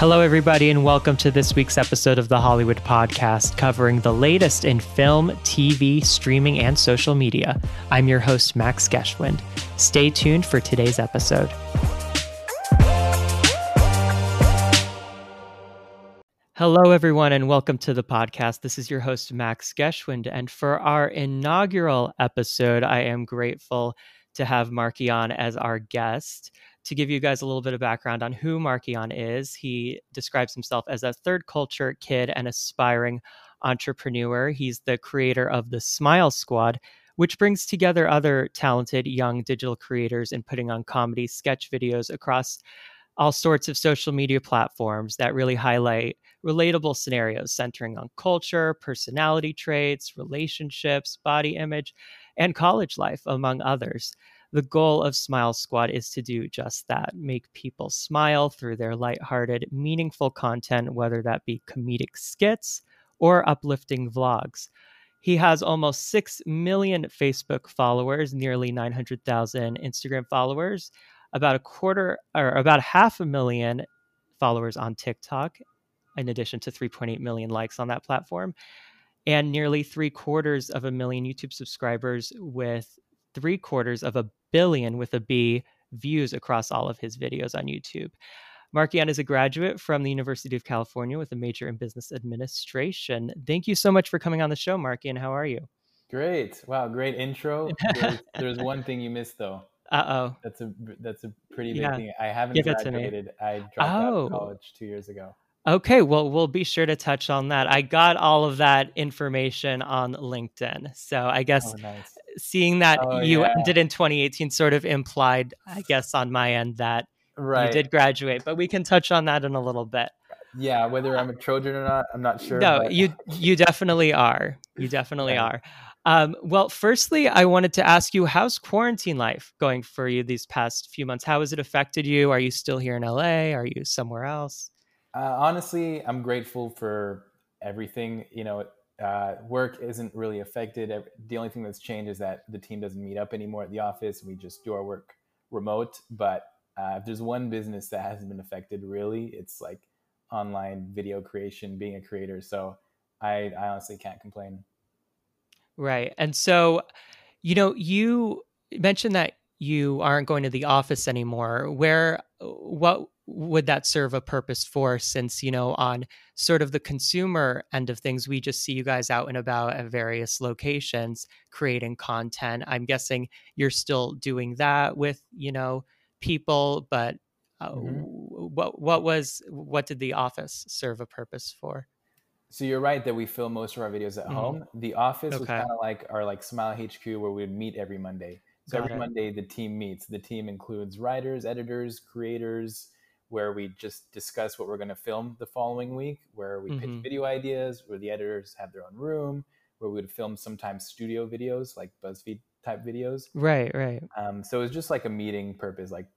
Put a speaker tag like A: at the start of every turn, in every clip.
A: Hello, everybody, and welcome to this week's episode of the Hollywood Podcast, covering the latest in film, TV, streaming, and social media. I'm your host, Max Geschwind. Stay tuned for today's episode. Hello, everyone, and welcome to the podcast. This is your host, Max Geschwind. And for our inaugural episode, I am grateful to have Markian as our guest to give you guys a little bit of background on who Markian is, he describes himself as a third culture kid and aspiring entrepreneur. He's the creator of the Smile Squad, which brings together other talented young digital creators in putting on comedy sketch videos across all sorts of social media platforms that really highlight relatable scenarios centering on culture, personality traits, relationships, body image, and college life, among others the goal of Smile Squad is to do just that make people smile through their lighthearted, meaningful content, whether that be comedic skits or uplifting vlogs. He has almost 6 million Facebook followers, nearly 900,000 Instagram followers, about a quarter or about half a million followers on TikTok, in addition to 3.8 million likes on that platform, and nearly three quarters of a million YouTube subscribers with three quarters of a billion with a B views across all of his videos on YouTube. Markian is a graduate from the University of California with a major in business administration. Thank you so much for coming on the show, Markian. How are you?
B: Great. Wow, great intro. There's, there's one thing you missed though.
A: Uh oh.
B: That's a that's a pretty big yeah. thing. I haven't Give graduated. I dropped oh. out of oh. college two years ago.
A: Okay, well, we'll be sure to touch on that. I got all of that information on LinkedIn. So I guess oh, nice. seeing that oh, you yeah. ended in 2018 sort of implied, I guess, on my end that right. you did graduate, but we can touch on that in a little bit.
B: Yeah, whether I'm a Trojan or not, I'm not sure.
A: No, but... you you definitely are. You definitely are. Um, well, firstly, I wanted to ask you, how's quarantine life going for you these past few months? How has it affected you? Are you still here in LA? Are you somewhere else?
B: Uh, honestly, I'm grateful for everything. You know, uh, work isn't really affected. The only thing that's changed is that the team doesn't meet up anymore at the office. We just do our work remote. But uh, if there's one business that hasn't been affected, really, it's like online video creation, being a creator. So I, I honestly can't complain.
A: Right. And so, you know, you mentioned that you aren't going to the office anymore. Where, what, would that serve a purpose for since you know on sort of the consumer end of things we just see you guys out and about at various locations creating content i'm guessing you're still doing that with you know people but uh, mm-hmm. what what was what did the office serve a purpose for
B: so you're right that we film most of our videos at mm-hmm. home the office okay. was kind of like our like smile hq where we would meet every monday so Got every it. monday the team meets the team includes writers editors creators where we just discuss what we're going to film the following week, where we mm-hmm. pitch video ideas, where the editors have their own room, where we would film sometimes studio videos like BuzzFeed type videos.
A: Right, right.
B: Um, so was just like a meeting purpose, like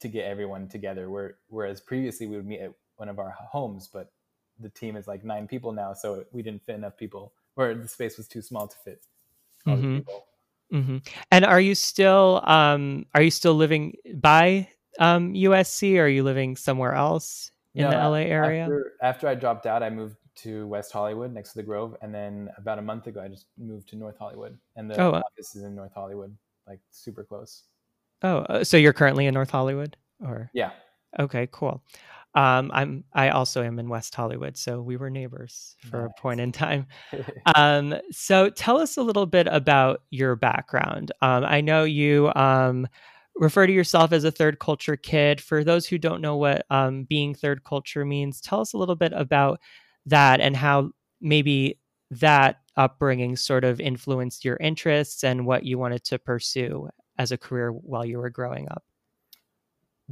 B: to get everyone together. Where whereas previously we would meet at one of our homes, but the team is like nine people now, so we didn't fit enough people, or the space was too small to fit all mm-hmm. the people.
A: Mm-hmm. And are you still um, are you still living by um, USC? Or are you living somewhere else in no, the LA area?
B: After, after I dropped out, I moved to West Hollywood next to the Grove, and then about a month ago, I just moved to North Hollywood, and the oh, office is in North Hollywood, like super close.
A: Oh, uh, so you're currently in North Hollywood, or
B: yeah?
A: Okay, cool. Um, I'm I also am in West Hollywood, so we were neighbors for nice. a point in time. um, so tell us a little bit about your background. Um, I know you um, refer to yourself as a third culture kid. For those who don't know what um, being third culture means, tell us a little bit about that and how maybe that upbringing sort of influenced your interests and what you wanted to pursue as a career while you were growing up.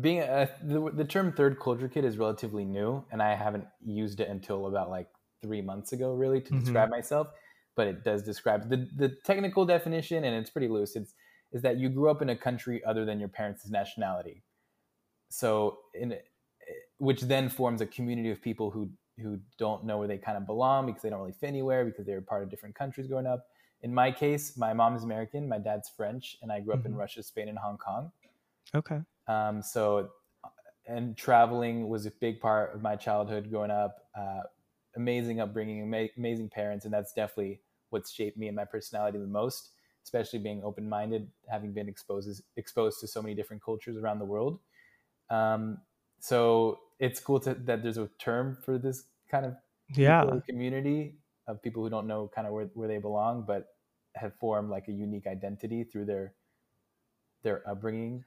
B: Being a, the, the term third culture kid is relatively new, and I haven't used it until about like three months ago, really, to mm-hmm. describe myself. But it does describe the the technical definition, and it's pretty loose. It's is that you grew up in a country other than your parents' nationality. So, in which then forms a community of people who who don't know where they kind of belong because they don't really fit anywhere because they were part of different countries growing up. In my case, my mom is American, my dad's French, and I grew up mm-hmm. in Russia, Spain, and Hong Kong.
A: Okay.
B: Um, so and traveling was a big part of my childhood growing up. Uh, amazing upbringing, ama- amazing parents, and that's definitely what's shaped me and my personality the most. Especially being open-minded, having been exposed exposed to so many different cultures around the world. Um, so it's cool to, that there's a term for this kind of
A: yeah
B: community of people who don't know kind of where, where they belong, but have formed like a unique identity through their their upbringing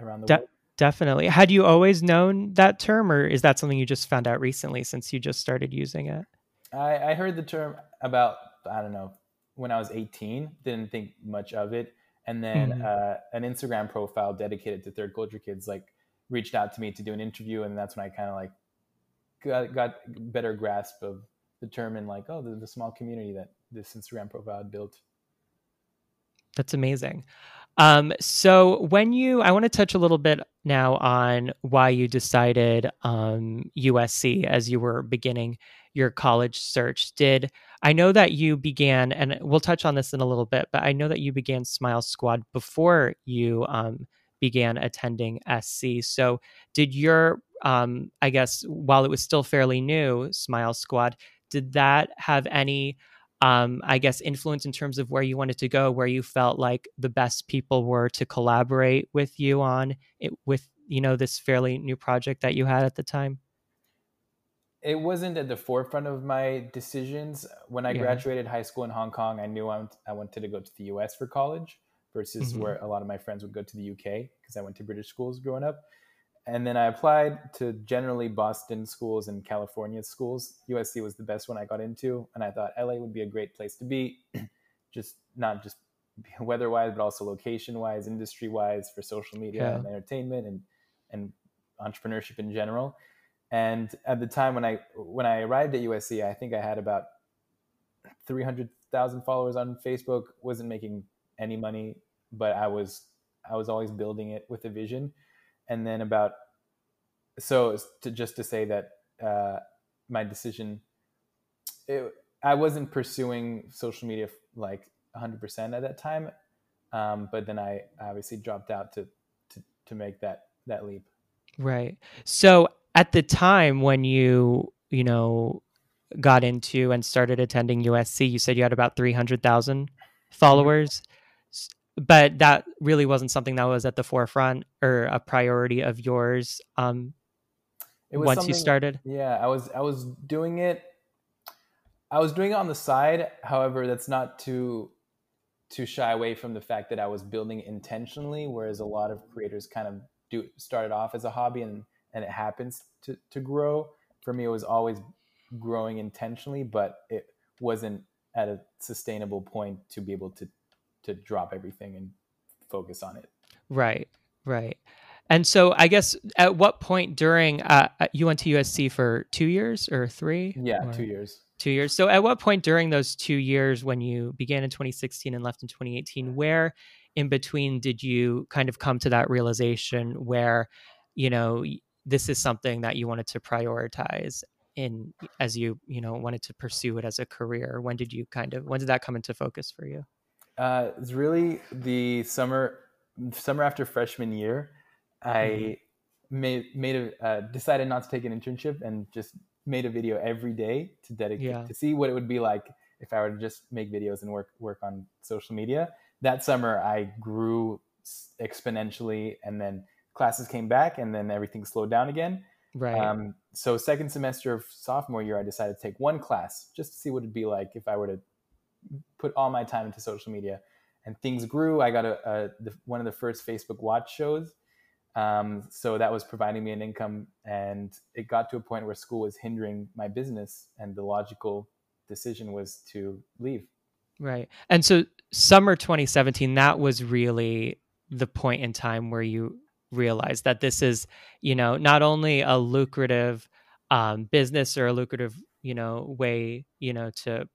B: around the De- world.
A: Definitely. Had you always known that term, or is that something you just found out recently since you just started using it?
B: I, I heard the term about I don't know when I was 18. Didn't think much of it, and then mm-hmm. uh, an Instagram profile dedicated to third culture kids like reached out to me to do an interview, and that's when I kind of like got, got better grasp of the term and like oh the, the small community that this Instagram profile had built.
A: That's amazing. Um, so when you, I want to touch a little bit now on why you decided um, USC as you were beginning your college search. Did I know that you began, and we'll touch on this in a little bit, but I know that you began Smile Squad before you um, began attending SC. So did your, um, I guess, while it was still fairly new, Smile Squad, did that have any um, I guess, influence in terms of where you wanted to go, where you felt like the best people were to collaborate with you on it, with you know this fairly new project that you had at the time?
B: It wasn't at the forefront of my decisions. When I yeah. graduated high school in Hong Kong, I knew I, I wanted to go to the US for college versus mm-hmm. where a lot of my friends would go to the UK because I went to British schools growing up and then I applied to generally Boston schools and California schools. USC was the best one I got into, and I thought LA would be a great place to be, just not just weather wise, but also location wise, industry wise, for social media yeah. and entertainment and and entrepreneurship in general. And at the time when I when I arrived at USC, I think I had about three hundred thousand followers on Facebook. wasn't making any money, but I was I was always building it with a vision and then about so to just to say that uh, my decision it, i wasn't pursuing social media like 100% at that time um, but then i obviously dropped out to, to to make that that leap
A: right so at the time when you you know got into and started attending usc you said you had about 300000 followers. But that really wasn't something that was at the forefront or a priority of yours um, once you started?
B: Yeah i was i was doing it i was doing it on the side however that's not too too shy away from the fact that i was building intentionally whereas a lot of creators kind of do started off as a hobby and and it happens to to grow for me it was always growing intentionally but it wasn't at a sustainable point to be able to to drop everything and focus on it.
A: Right, right. And so I guess at what point during uh, you went to USC for two years or three?
B: Yeah,
A: or
B: two years.
A: Two years. So at what point during those two years when you began in 2016 and left in 2018, where in between did you kind of come to that realization where, you know, this is something that you wanted to prioritize in as you, you know, wanted to pursue it as a career? When did you kind of when did that come into focus for you?
B: Uh, it's really the summer summer after freshman year. I mm-hmm. made made a uh, decided not to take an internship and just made a video every day to dedicate yeah. to see what it would be like if I were to just make videos and work work on social media. That summer, I grew exponentially, and then classes came back, and then everything slowed down again.
A: Right. Um,
B: so second semester of sophomore year, I decided to take one class just to see what it'd be like if I were to put all my time into social media. And things grew. I got a, a the, one of the first facebook watch shows. Um, so that was providing me an income and it got to a point where school was hindering my business and the logical decision was to leave.
A: Right. And so summer 2017 that was really the point in time where you realized that this is you know not only a lucrative um, business or a lucrative you know way you know to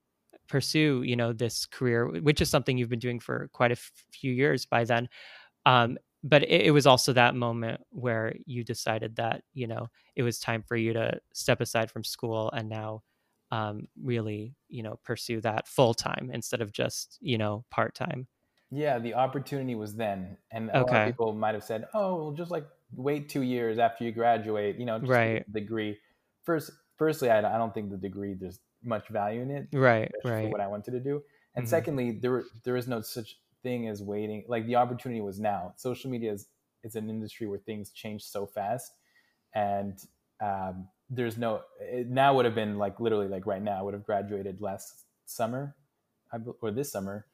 A: pursue you know this career which is something you've been doing for quite a f- few years by then um, but it, it, was also that moment where you decided that you know it was time for you to step aside from school and now um, really you know pursue that full time instead of just you know part time
B: yeah the opportunity was then and a okay. lot of people might have said oh well, just like wait two years after you graduate you know
A: right.
B: degree. First firstly I, I don't think the degree there's much value in it
A: right right.
B: what i wanted to do. And
A: Mhm.
B: secondly there there is no such thing as waiting like the opportunity was now. Social media is it's an industry where things change so fast and um, there's no it now would have been like literally like right now i would have graduated last summer I or this summer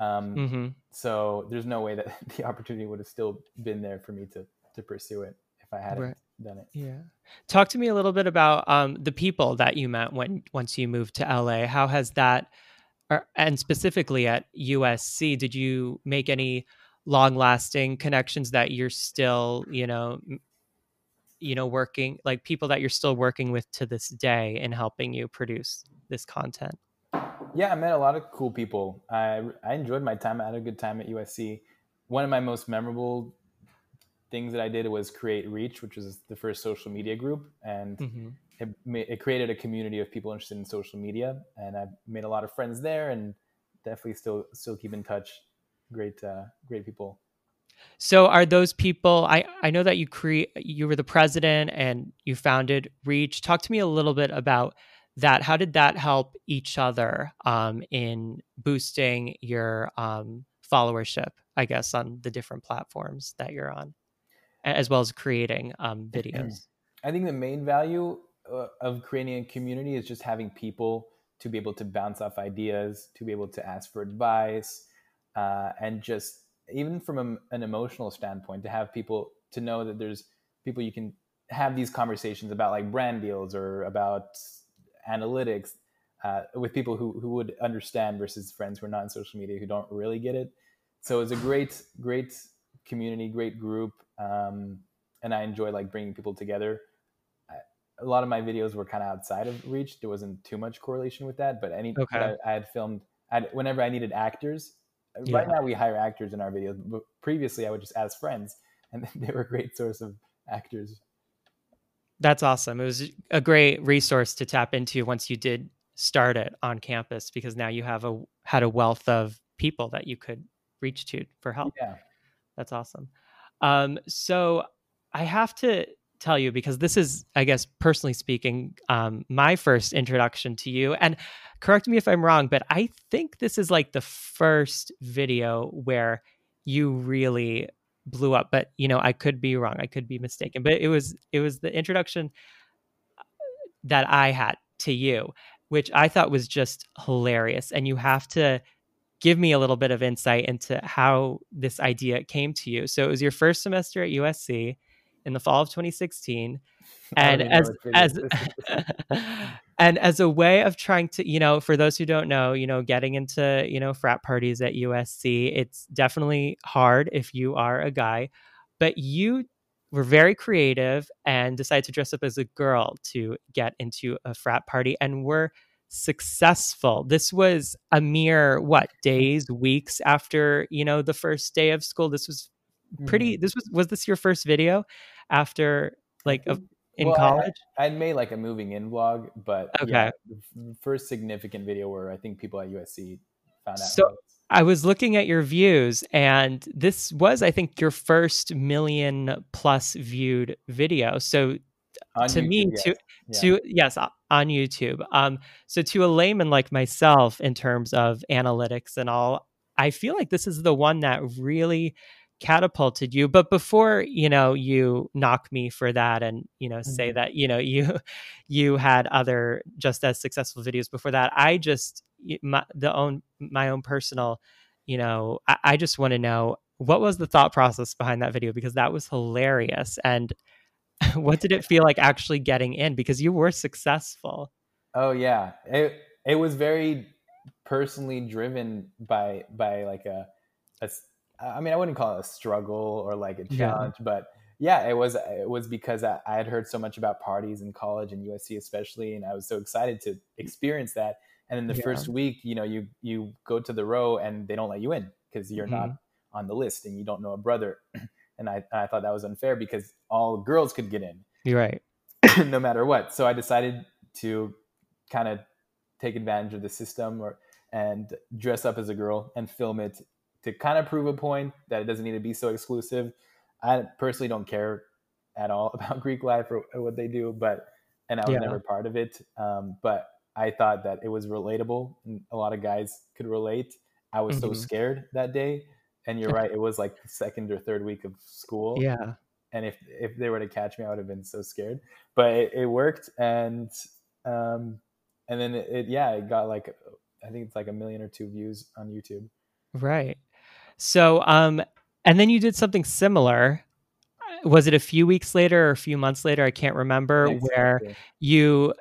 B: um,
A: hmm
B: so there's no way that the opportunity would have still been there for me to to pursue it if i hadn't
A: Right.
B: done it
A: Yeah. Talk to me a little bit about um, the people that you met when once you moved to LA. How has that, or, and specifically at USC, did you make any long-lasting connections that you're still, you know, you know, working like people that you're still working with to this day in helping you produce this content?
B: Yeah, I met a lot of cool people. I I enjoyed my time. I had a good time at USC. One of my most memorable things that I did was create Reach, which was the first social media group, and
A: hmm
B: it, it created a community of people interested in social media. And I made a lot of friends there, and definitely still still keep in touch. Great, uh, great people.
A: So are those people I I know that you create you were the president and you founded Reach. Talk to me a little bit about that. How did that help each other um, in boosting your um, followership, I guess, on the different platforms that you're on, as well as creating um, videos?
B: I think the main value uh, of creating a community is just having people to be able to bounce off ideas, to be able to ask for advice, uh, and just even from a, an emotional standpoint, to have people to know that there's people you can have these conversations about like brand deals or about analytics uh, with people who, who would understand versus friends who are not in social media who don't really get it. So it's a great, great community, great group. Um, and I enjoy like bringing people together. I- A lot of my videos were kind of outside of reach. There wasn't too much correlation with that, but any
A: Okay.
B: I, I had filmed I'd, whenever I needed actors.
A: Yeah.
B: Right now we hire actors in our videos, but previously I would just ask friends, and they were a great source of actors.
A: That's awesome. It was a great resource to tap into once you did start it on campus because now you have a had a wealth of people that you could reach to for help.
B: Yeah.
A: That's awesome. Um, so I have to tell you because this is, I guess, personally speaking, um, my first introduction to you. And correct me if I'm wrong, but I think this is like the first video where you really blew up. But you know, I could be wrong. I could be mistaken. But it was it was the introduction uh, that I had to you, which I thought was just hilarious. And you have to give me a little bit of insight into how this idea came to you. So it was your first semester at USC in the fall of 2016 and
B: don't even know
A: as as. and as a way of trying to you know for those who don't know you know getting into you know frat parties at USC it's definitely hard if you are a guy but you were very creative and decided to dress up as a girl to get into a frat party and were successful. This was a mere what days weeks after you know the first day of school? This was pretty
B: Mhm.
A: this was was this your first video after like of, in
B: Well,
A: college
B: I'd made like a moving in vlog, but
A: Okay.
B: yeah, the first significant video where I think people at USC found out.
A: So- I was looking at your views, and this was, I think, your first million plus viewed video. So
B: On
A: to me,
B: YouTube,
A: to
B: yes. Yeah.
A: to yes, on YouTube. Um, so to a layman like myself, in terms of analytics and all, I feel like this is the one that really catapulted you. But before you know, you knock me for that, and you know, say
B: Mhm.
A: that you know you you had other just as successful videos before that. I just my the own my own personal, you know, I, I just want to know what was the thought process behind that video because that was hilarious and what did it feel like actually getting in because you were successful
B: Oh yeah, it it was very personally driven by by like a, a I mean I wouldn't call it a struggle or like a
A: Yeah.
B: challenge, but yeah, it was it was because I, I had heard so much about parties in college and USC especially, and I was so excited to experience that. And in the
A: Yeah.
B: first week, you know, you you go to the row and they don't let you in because you're not mm-hmm. on the list and you don't know a brother. And I I thought that was unfair because all girls could get in
A: you're right
B: no matter what. So I decided to kind of take advantage of the system or and dress up as a girl and film it to kind of prove a point that it doesn't need to be so exclusive. I personally don't care at all about Greek life or, or what they do, but and I was
A: Yeah.
B: never part of it. Um, but I thought that it was relatable, and a lot of guys could relate. I was so
A: Mhm.
B: scared that day, and you're right. It was like the second or third week of school,
A: Yeah.
B: and if if they were to catch me, I would have been so scared. But it, it worked, and um, and then it, it yeah, it got like I think it's like a million or two views on YouTube.
A: Right. So, um, and then you did something similar. Was it a few weeks later or a few months later? I can't remember.
B: Next
A: where you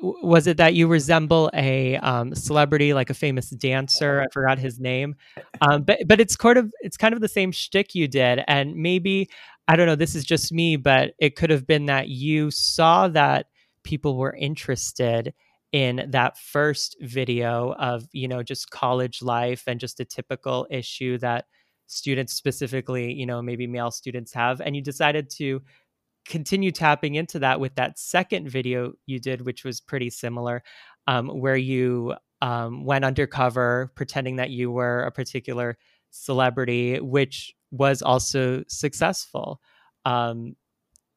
A: was it that you resemble a um, celebrity, like a famous dancer? I forgot his name, um, but but it's kind of it's kind of the same shtick you did, and maybe I don't know. This is just me, but it could have been that you saw that people were interested in that first video of you know just college life and just a typical issue that students specifically you know maybe male students have and you decided to continue tapping into that with that second video you did which was pretty similar um, where you um, went undercover pretending that you were a particular celebrity which was also successful. Um,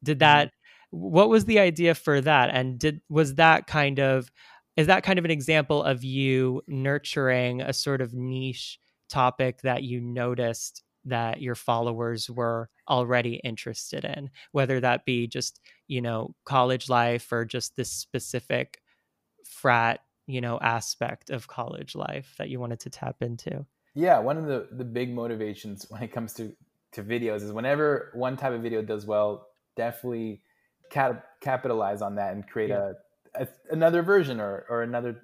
A: did that what was the idea for that? And did was that kind of is that kind of an example of you nurturing a sort of niche topic that you noticed that your followers were already interested in? Whether that be just you know college life or just this specific frat you know aspect of college life that you wanted to tap into?
B: Yeah, one of the the big motivations when it comes to to videos is whenever one type of video does well, definitely cap- capitalize on that and create
A: Yeah.
B: a, a another version or or another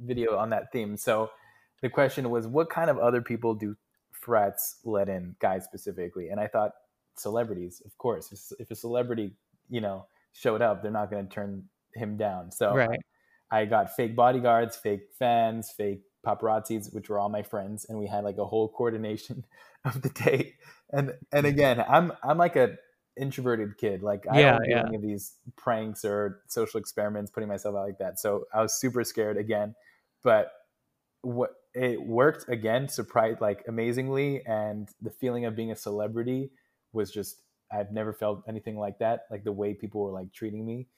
B: video on that theme. So the question was, what kind of other people do frats let in, guys specifically? And I thought celebrities, of course. If, if a celebrity, you know, showed up, they're not going to turn him down. So
A: right
B: I got fake bodyguards, fake fans, fake paparazzis, which were all my friends, and we had like a whole coordination of the day. And and mm. again, I'm I'm like a introverted kid. Like I
A: Yeah,
B: don't do
A: yeah.
B: any of these pranks or social experiments, putting myself out like that. So I was super scared again, but what it worked again, surprised like amazingly, and the feeling of being a celebrity was just I've never felt anything like that. Like the way people were like treating me,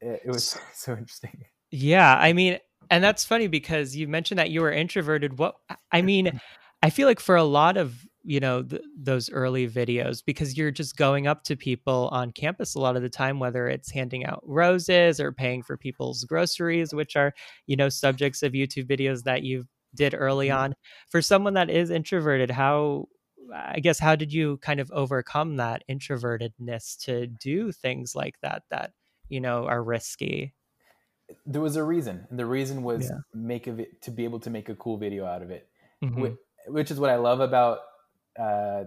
B: it, it was so interesting.
A: Yeah, I mean, and that's funny because you mentioned that you were introverted. What I mean, I feel like for a lot of you know th- those early videos, because you're just going up to people on campus a lot of the time, whether it's handing out roses or paying for people's groceries, which are you know subjects of YouTube videos that you did early
B: Mhm.
A: on. For someone that is introverted, how I guess how did you kind of overcome that introvertedness to do things like that that you know are risky?
B: there was a reason and the reason was
A: Yeah.
B: make of it to be able to make a cool video out of it
A: Mhm.
B: Whi- which is what i love about uh,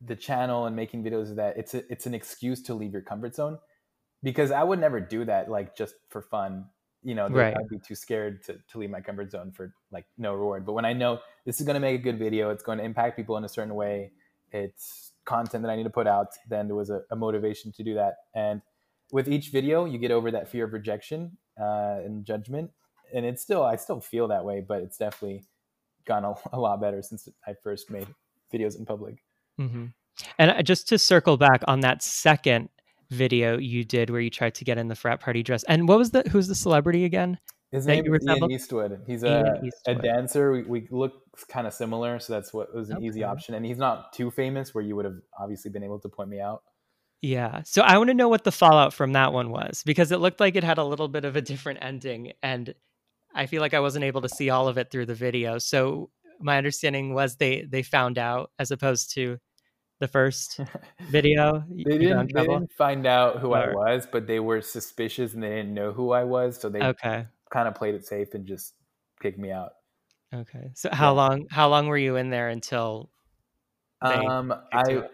B: the channel and making videos that it's a, it's an excuse to leave your comfort zone. Because i would never do that like just for fun. You know
A: Right.
B: i'd be too scared to, to leave my comfort zone for like no reward. But when i know this is going to make a good video it's going to impact people in a certain way it's content that i need to put out then there was a, a motivation to do that. And with each video you get over that fear of rejection uh, and judgment. And it's still i still feel that way but it's definitely gone a, a lot better since i first made videos in public.
A: Hmm And uh, just to circle back on that second video you did where you tried to get in the frat party dress, and what was the who's the celebrity again?
B: his name is ian eastwood. He's a, a dancer. We, we look kind of similar so that's what was an easy option. And he's not too famous where you would have obviously been able to point me out.
A: Yeah. So I want to know what the fallout from that one was because it looked like it had a little bit of a different ending, and I feel like I wasn't able to see all of it through the video. So my understanding was they they found out as opposed to the first video.
B: they
A: you got in
B: didn't they didn't find out who i was but they were suspicious and they didn't know who i was so they
A: Okay.
B: kind of played it safe and just kicked me out
A: Okay. So how
B: Yeah.
A: long how long were you in there until
B: um i
A: out?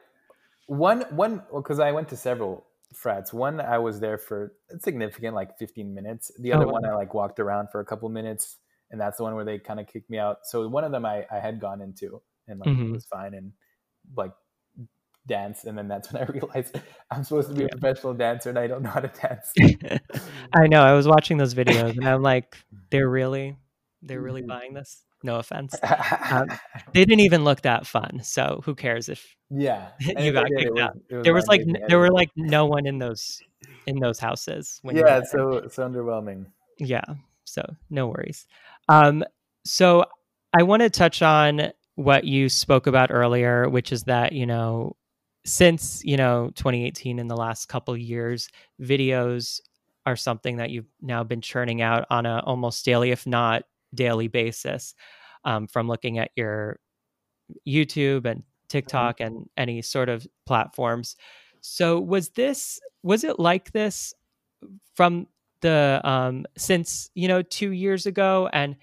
B: one one because i went to several frats one i was there for a significant like 15 minutes the
A: Oh,
B: other
A: wow.
B: one i like walked around for a couple minutes and that's the one where they kind of kicked me out so one of them i, I had gone into and like
A: Mhm.
B: it was fine and like dance and then that's when i realized i'm supposed to be
A: Yeah.
B: a professional dancer and i don't know how to dance
A: I know. I was watching those videos and I'm like, they're really, they're really
B: Mhm.
A: buying this. No offense. Um, they didn't even look that fun. So who cares if
B: yeah
A: you got
B: did,
A: kicked
B: was,
A: out?
B: was
A: There was like
B: big
A: n- there were like no one in those in those houses. When
B: yeah, so so underwhelming.
A: Yeah. So no worries. Um, so I want to touch on what you spoke about earlier, which is that, you know, since, you know, 2018 in the last couple years, videos are something that you've now been churning out on a almost daily, if not daily basis, um, from looking at your YouTube and TikTok mm-hmm. and any sort of platforms. So was this was it like this from the um since you know 2 years ago? And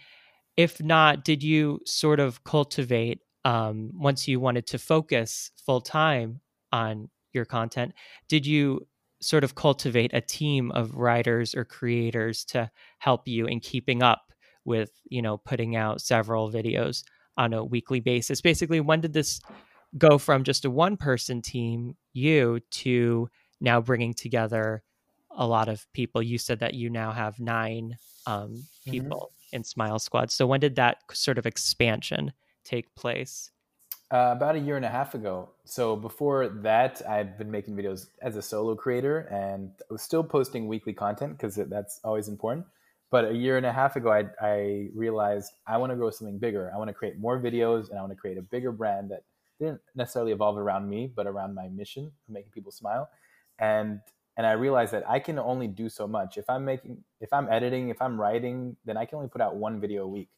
A: if not did you sort of cultivate um once you wanted to focus full time on your content did you sort of cultivate a team of writers or creators to help you in keeping up with you know putting out several videos on a weekly basis? Basically when did this go from just a one person team you to now bringing together a lot of people. You said that you now have nine um, mm-hmm. people mm-hmm. in Smile Squad. So when did that sort of expansion take place?
B: Uh, about a year and a half ago. So before that, I'd been making videos as a solo creator, and I was still posting weekly content because that's always important. But a year and a half ago, I, I realized I want to grow something bigger. I want to create more videos, and I want to create a bigger brand that didn't necessarily evolve around me, but around my mission of making people smile. And and I realized that I can only do so much. If I'm making, if I'm editing, if I'm writing, then I can only put out one video a week,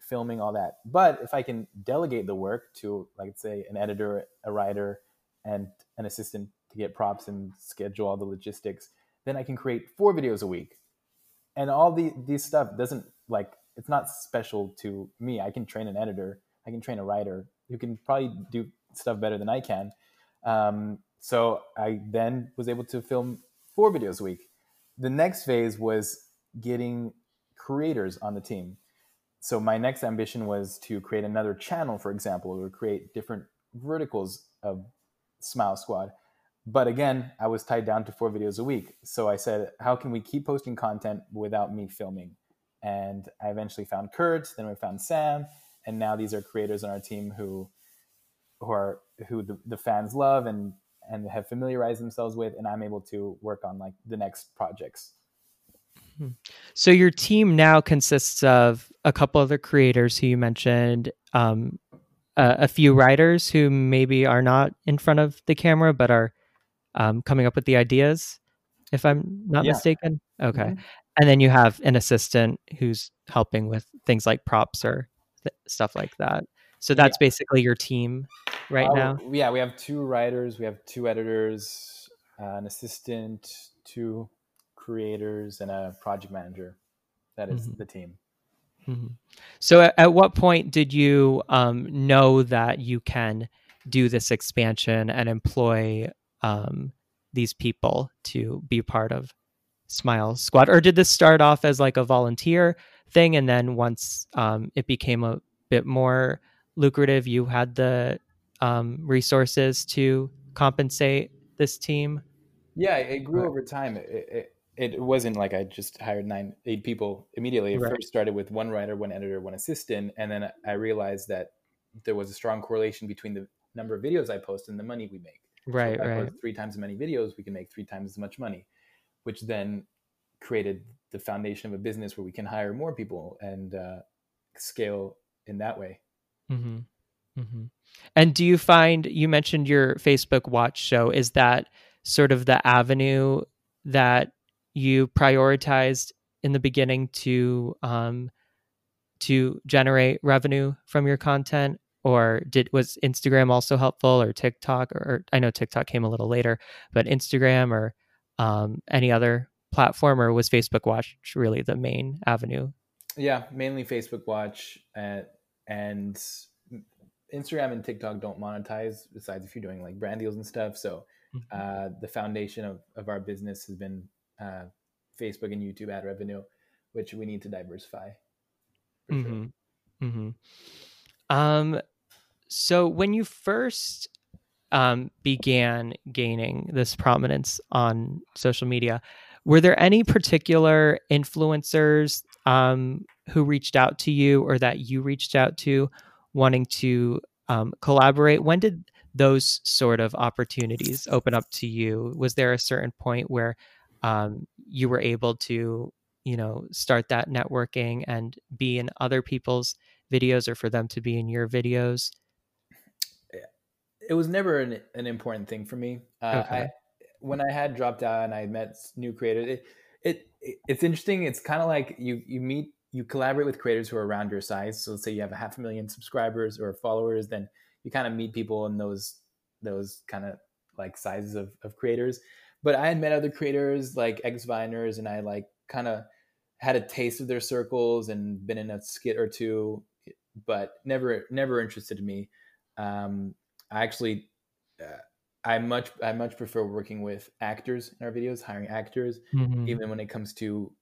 B: filming all that. But if I can delegate the work to, like, say, an editor, a writer, and an assistant to get props and schedule all the logistics, then I can create four videos a week. And all the these stuff doesn't like it's not special to me. I can train an editor, I can train a writer who can probably do stuff better than I can. Um, so I then was able to film four videos a week. The next phase was getting creators on the team. So my next ambition was to create another channel, for example, or create different verticals of Smile Squad. But again, I was tied down to four videos a week. So I said, how can we keep posting content without me filming? And I eventually found Kurt, then we found Sam, and now these are creators on our team who who are who the, the fans love and and have familiarized themselves with and i'm able to work on like the next projects
A: hmm. so your team now consists of a couple other creators who you mentioned um, a, a, few writers who maybe are not in front of the camera but are um, coming up with the ideas if i'm not yeah. mistaken okay mm-hmm. and then you have an assistant who's helping with things like props or th- stuff like that so that's yeah. basically your team right uh, now.
B: Yeah, we have two writers, we have two editors, uh, an assistant, two creators, and a project manager. That is mm-hmm. the team.
A: Mm-hmm. So, at, at, what point did you um, know that you can do this expansion and employ um, these people to be part of Smile Squad, or did this start off as like a volunteer thing, and then once um, it became a bit more lucrative, you had the um, resources to compensate this team?
B: Yeah, it grew over time. It, it, it, wasn't like I just hired nine, eight people immediately. It right. first started with one writer, one editor, one assistant, and then I realized that there was a strong correlation between the number of videos I post and the money we make.
A: Right,
B: so
A: right.
B: three times as many videos, we can make three times as much money, which then created the foundation of a business where we can hire more people and uh, scale in that way.
A: Mm-hmm. Mm-hmm. And do you find you mentioned your Facebook Watch show? Is that sort of the avenue that you prioritized in the beginning to um, to generate revenue from your content, or did was Instagram also helpful, or TikTok, or, or I know TikTok came a little later, but Instagram or um, any other platform, or was Facebook Watch really the main avenue?
B: Yeah, mainly Facebook Watch, and and Instagram and TikTok don't monetize besides if you're doing like brand deals and stuff. So mm-hmm. uh, the foundation of, of our business has been uh, Facebook and YouTube ad revenue, which we need to diversify.
A: Mm-hmm. Sure. Mm-hmm. Um, so when you first um, began gaining this prominence on social media, were there any particular influencers um, who reached out to you or that you reached out to wanting to um, collaborate? When did those sort of opportunities open up to you? Was there a certain point where um, you were able to, you know, start that networking and be in other people's videos or for them to be in your videos?
B: It was never an, an important thing for me. Uh, okay. I, when I had dropped out and I met new creators, it, it, it it's interesting. It's kind of like you you meet you collaborate with creators who are around your size. So let's say you have a half a million subscribers or followers, then you kind of meet people in those those kind of like sizes of, of creators. But I had met other creators like ex Viners, and I like kind of had a taste of their circles and been in a skit or two, but never never interested in me. Um, I actually. Uh, I much I much prefer working with actors in our videos, hiring actors, mm-hmm. even when it comes to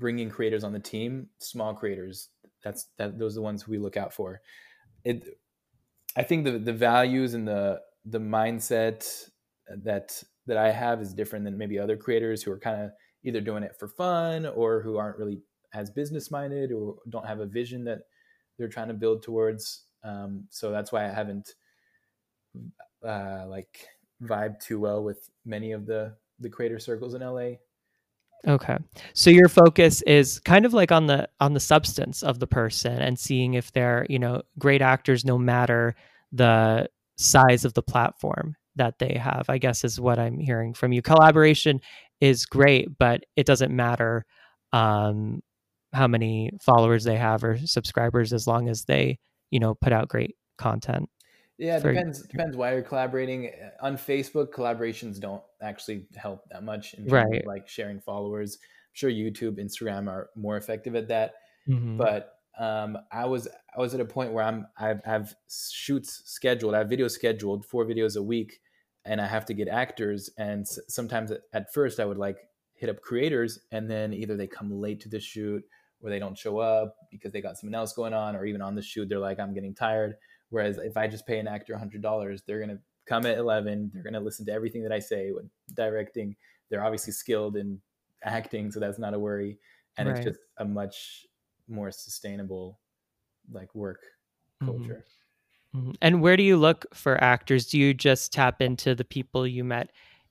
B: bringing creators on the team, small creators. That's that those are the ones we look out for. It, I think the the values and the the mindset that that I have is different than maybe other creators who are kind of either doing it for fun or who aren't really as business minded or don't have a vision that they're trying to build towards. Um, so that's why I haven't uh, like vibe too well with many of the the creator circles in LA.
A: Okay. So your focus is kind of like on the on the substance of the person and seeing if they're, you know, great actors no matter the size of the platform that they have. I guess is what I'm hearing from you. Collaboration is great, but it doesn't matter um how many followers they have or subscribers as long as they, you know, put out great content.
B: Yeah, it depends depends why you're collaborating. On Facebook, collaborations don't actually help that much in terms right. of like sharing followers. I'm sure YouTube, Instagram are more effective at that. Mm-hmm. But um, I was I was at a point where I'm I've, I've shoots scheduled, I have videos scheduled, four videos a week, and I have to get actors. And sometimes at first I would like hit up creators, and then either they come late to the shoot or they don't show up because they got something else going on, or even on the shoot they're like I'm getting tired Whereas if I just pay an actor $100, they're going to come at 11. They're going to listen to everything that I say when directing. They're obviously skilled in acting, so that's not a worry. And right. it's just a much more sustainable like work mm-hmm. culture.
A: Mm-hmm. And where do you look for actors? Do you just tap into the people you met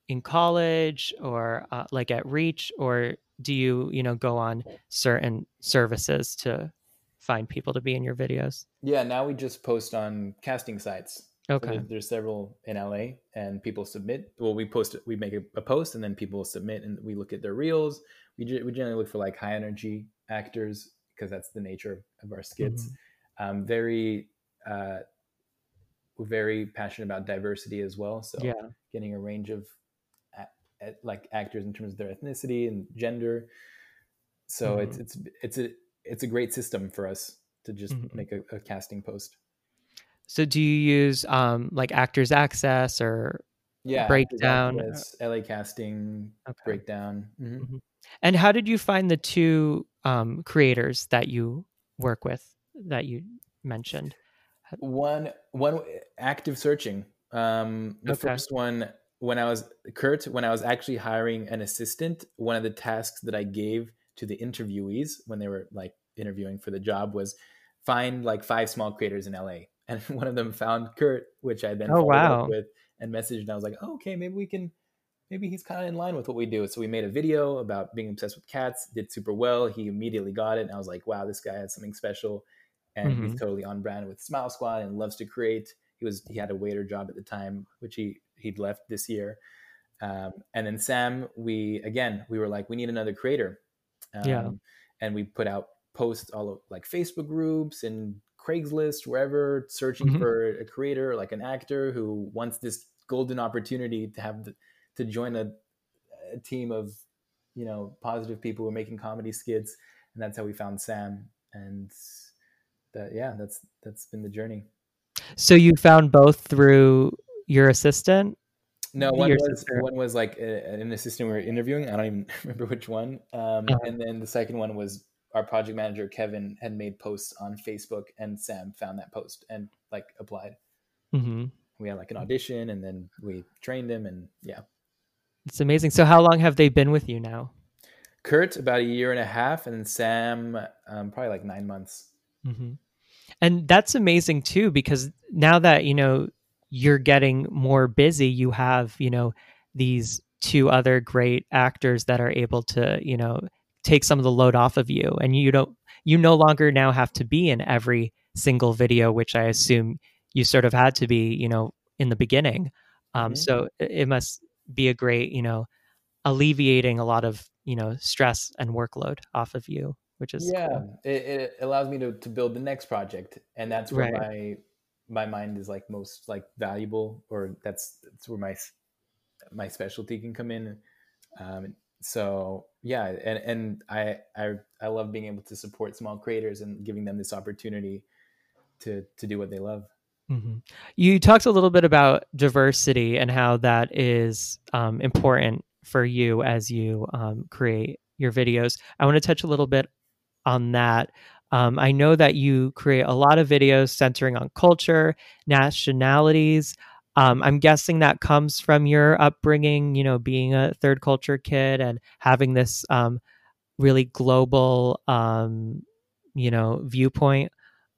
A: in college or uh, like at Reach, or do you, you know, go on certain services to find people to be in your videos?
B: Yeah, now we just post on casting sites.
A: Okay. So
B: there's, several in LA, and people submit. Well, we post, we make a, a, post, and then people submit, and we look at their reels. We we generally look for like high energy actors because that's the nature of our skits. Mm-hmm. Um, very, uh, very passionate about diversity as well. So
A: yeah.
B: getting a range of like actors in terms of their ethnicity and gender. So mm-hmm. it's it's it's a it's a great system for us to just mm-hmm. make a, a, casting post.
A: So do you use um, like Actors Access or yeah breakdown?
B: Access, LA Casting okay. breakdown. Mm-hmm. Mm-hmm.
A: And how did you find the two um, creators that you work with that you mentioned?
B: One one active searching. Um, the okay. first one when I was Kurt, when I was actually hiring an assistant, one of the tasks that I gave to the interviewees when they were like interviewing for the job was find like five small creators in LA. And one of them found Kurt, which I then
A: oh, wow.
B: with and messaged. And I was like, oh, okay, maybe we can, maybe he's kind of in line with what we do. So we made a video about being obsessed with cats, did super well. He immediately got it. And I was like, wow, this guy has something special. And mm-hmm. he's totally on brand with Smile Squad and loves to create. He was, he had a waiter job at the time, which he, he'd left this year. Um, and then Sam, we, again, we were like, we need another creator. Um, yeah. And we put out posts all of like Facebook groups and Craigslist, wherever, searching mm-hmm. for a creator, like an actor who wants this golden opportunity to have the, to join a, a team of, you know, positive people who are making comedy skits. And that's how we found Sam. And that, yeah, that's, that's been the journey.
A: So you found both through your assistant
B: no, one was one was like an assistant we were interviewing. I don't even remember which one. Um, uh-huh. And then the second one was our project manager Kevin had made posts on Facebook, and Sam found that post and like applied. Mm-hmm. We had like an audition, and then we trained him, and yeah,
A: it's amazing. So, how long have they been with you now?
B: Kurt about a year and a half, and Sam um, probably like nine months.
A: Mm-hmm. And that's amazing too, because now that you know you're getting more busy, you have you know these two other great actors that are able to you know take some of the load off of you, and you don't you no longer now have to be in every single video, which I assume you sort of had to be, you know, in the beginning. Um, mm-hmm. So it must be a great, you know, alleviating a lot of, you know, stress and workload off of you, which is
B: yeah, cool. it, it, allows me to to build the next project, and that's where right. my my mind is like most like valuable, or that's that's where my my specialty can come in. Um, so yeah, and and I I I love being able to support small creators and giving them this opportunity to to do what they love.
A: Mm-hmm. You talked a little bit about diversity and how that is um, important for you as you um, create your videos. I want to touch a little bit on that. Um, I know that you create a lot of videos centering on culture, nationalities. Um, I'm guessing that comes from your upbringing, you know, being a third culture kid and having this um, really global, um, you know, viewpoint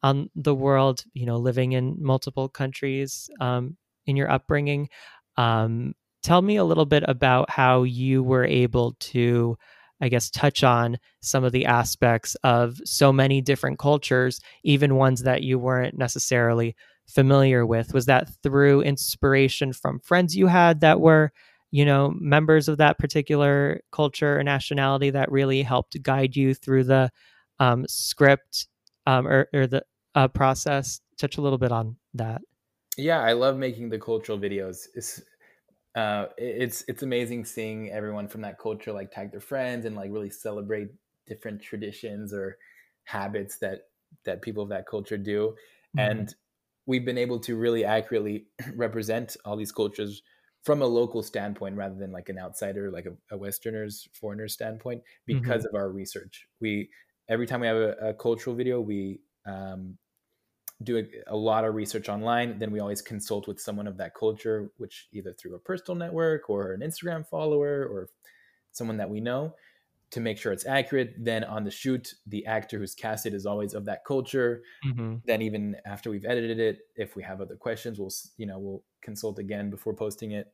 A: on the world, you know, living in multiple countries um, in your upbringing. Um, tell me a little bit about how you were able to, I guess, touch on some of the aspects of so many different cultures, even ones that you weren't necessarily familiar with. Was that through inspiration from friends you had that were, you know, members of that particular culture or nationality that really helped guide you through the um, script um, or, or the uh, process? Touch a little bit on that.
B: Yeah, I love making the cultural videos. Uh, it's it's amazing seeing everyone from that culture like tag their friends and like really celebrate different traditions or habits that that people of that culture do, mm-hmm. and we've been able to really accurately represent all these cultures from a local standpoint rather than like an outsider like a, a westerner's foreigner standpoint because mm-hmm. of our research we every time we have a, a cultural video we um, do a, a, lot of research online. Then we always consult with someone of that culture, which either through a personal network or an Instagram follower or someone that we know to make sure it's accurate. Then on the shoot, the actor who's casted is always of that culture. Mm-hmm. Then even after we've edited it, if we have other questions, we'll you know we'll consult again before posting it.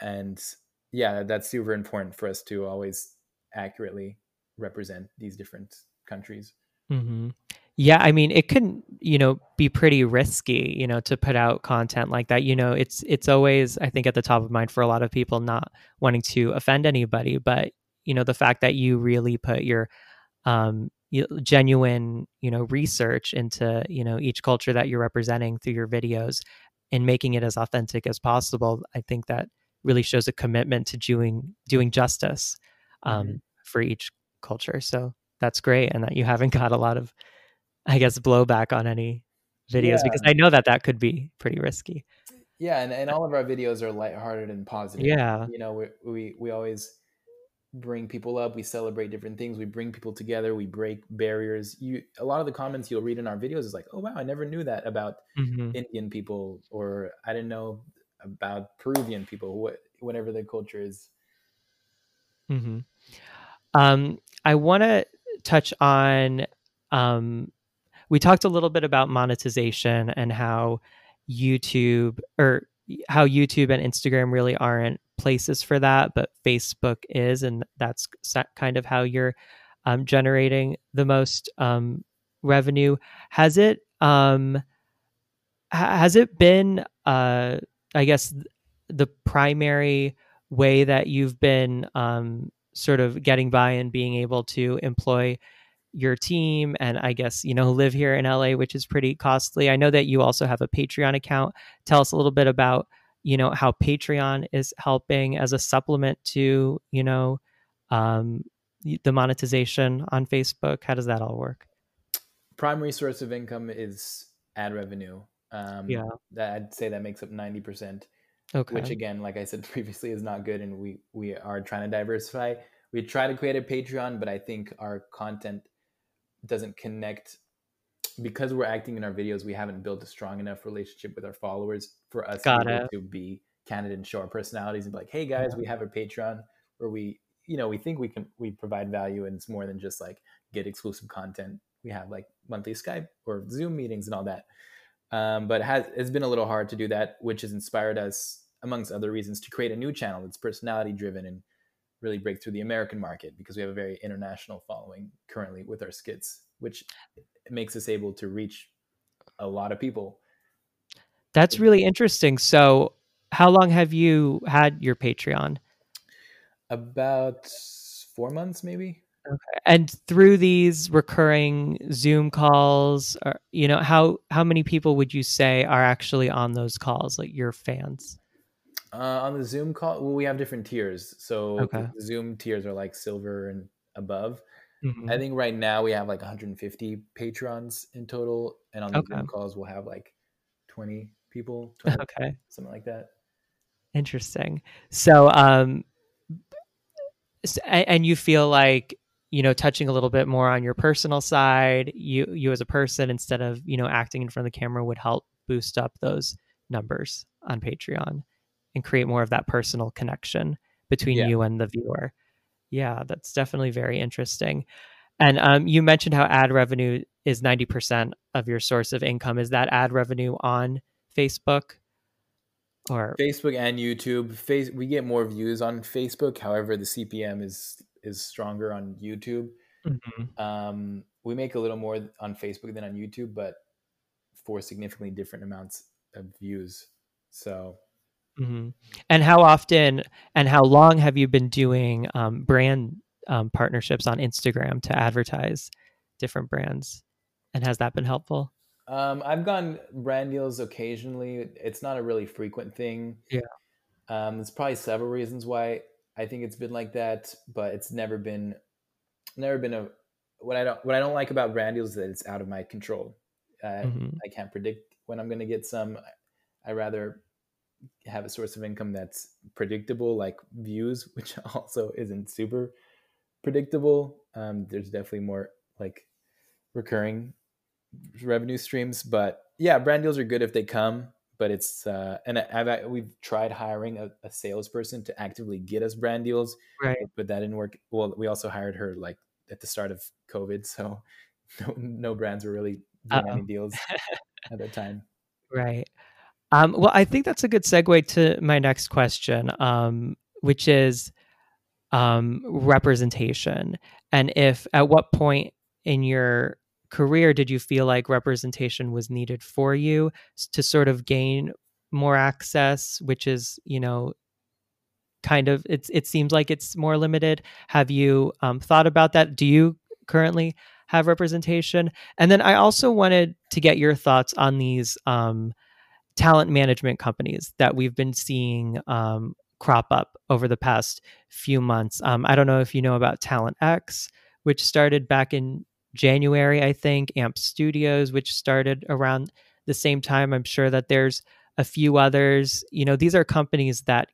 B: And yeah, that's super important for us to always accurately represent these different countries.
A: Mm-hmm. Yeah, I mean, it can, you know, be pretty risky, you know, to put out content like that. You know, it's it's always, I think, at the top of mind for a lot of people, not wanting to offend anybody, but you know, the fact that you really put your um, genuine, you know, research into, you know, each culture that you're representing through your videos and making it as authentic as possible. I think that really shows a commitment to doing doing justice um, mm-hmm. for each culture. So that's great, and that you haven't got a lot of I guess, blowback on any videos yeah. because I know that that could be pretty risky.
B: Yeah, and, and all of our videos are lighthearted and positive.
A: Yeah,
B: you know, we we we always bring people up. We celebrate different things. We bring people together. We break barriers. You a lot of the comments you'll read in our videos is like, "Oh wow, I never knew that about mm-hmm. Indian people," or "I didn't know about Peruvian people." What whatever their culture is.
A: Mm-hmm. Um, I want to touch on um, we talked a little bit about monetization and how YouTube or how YouTube and Instagram really aren't places for that, but Facebook is, and that's kind of how you're um, generating the most um, revenue. Has it um, has it been, uh, I guess, the primary way that you've been um, sort of getting by and being able to employ your team and I guess, you know, live here in LA, which is pretty costly. I know that you also have a Patreon account. Tell us a little bit about, you know, how Patreon is helping as a supplement to, you know, um, the monetization on Facebook. How does that all work?
B: Primary source of income is ad revenue. Um, yeah, that I'd say that makes up ninety percent. Okay. Which again, like I said previously, is not good, and we we are trying to diversify. We try to create a Patreon, but I think our content doesn't connect because we're acting in our videos we haven't built a strong enough relationship with our followers for us to be candid and show our personalities and be like hey guys we have a patreon where we you know we think we can we provide value and it's more than just like get exclusive content. We have like monthly skype or zoom meetings and all that. Um, but it has it's been a little hard to do that which has inspired us amongst other reasons to create a new channel that's personality driven and really break through the american market because we have a very international following currently with our skits which makes us able to reach a lot of people
A: that's really interesting so how long have you had your patreon
B: about four months, maybe.
A: Okay. And through these recurring Zoom calls, or, you know, how how many people would you say are actually on those calls, like your fans?
B: Uh, on the Zoom call, well, we have different tiers. So okay. the Zoom tiers are like silver and above. Mm-hmm. I think right now we have like 150 patrons in total, and on the okay. Zoom calls we'll have like 20 people. 20, okay, something like that.
A: Interesting. So, um, and you feel like you know touching a little bit more on your personal side you you as a person instead of you know acting in front of the camera would help boost up those numbers on patreon and create more of that personal connection between yeah. you and the viewer yeah that's definitely very interesting and um, you mentioned how ad revenue is 90% of your source of income is that ad revenue on facebook
B: or Facebook and YouTube. Face we get more views on Facebook. However, the CPM is is stronger on YouTube. Mm-hmm. Um, we make a little more on Facebook than on YouTube, but for significantly different amounts of views. So,
A: mm-hmm. and how often and how long have you been doing um, brand um, partnerships on Instagram to advertise different brands? And has that been helpful?
B: Um, I've gone brand deals occasionally. It's not a really frequent thing.
A: Yeah.
B: Um, there's probably several reasons why I think it's been like that, but it's never been, never been a. What I don't, what I don't like about brand deals is that it's out of my control. Uh, mm-hmm. I can't predict when I'm going to get some. I rather have a source of income that's predictable, like views, which also isn't super predictable. Um, there's definitely more like recurring revenue streams. But yeah, brand deals are good if they come. But it's uh, and I've we've tried hiring a, a salesperson to actively get us brand deals,
A: right?
B: But that didn't work. Well, we also hired her like at the start of COVID, so no, no brands were really doing any deals at that time.
A: Right. Um, well, I think that's a good segue to my next question, um, which is um, representation. And if at what point in your career did you feel like representation was needed for you to sort of gain more access which is you know kind of it's it seems like it's more limited. Have you um, thought about that? Do you currently have representation? And then i also wanted to get your thoughts on these um, talent management companies that we've been seeing um, crop up over the past few months um, i don't know if you know about TalentX which started back in January, I think, AMP Studios, which started around the same time. I'm sure that there's a few others. You know, these are companies that,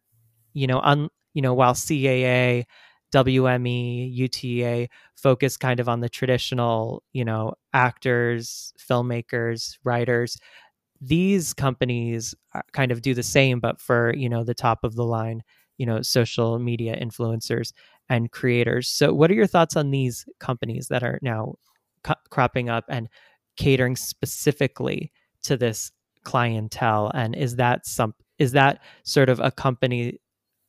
A: you know, un, you know, while CAA, WME, UTA focus kind of on the traditional, you know, actors, filmmakers, writers. These companies uh, kind of do the same, but for, you know, the top of the line, you know, social media influencers and creators. So, what are your thoughts on these companies that are now cropping up and catering specifically to this clientele? And is that some is that sort of a company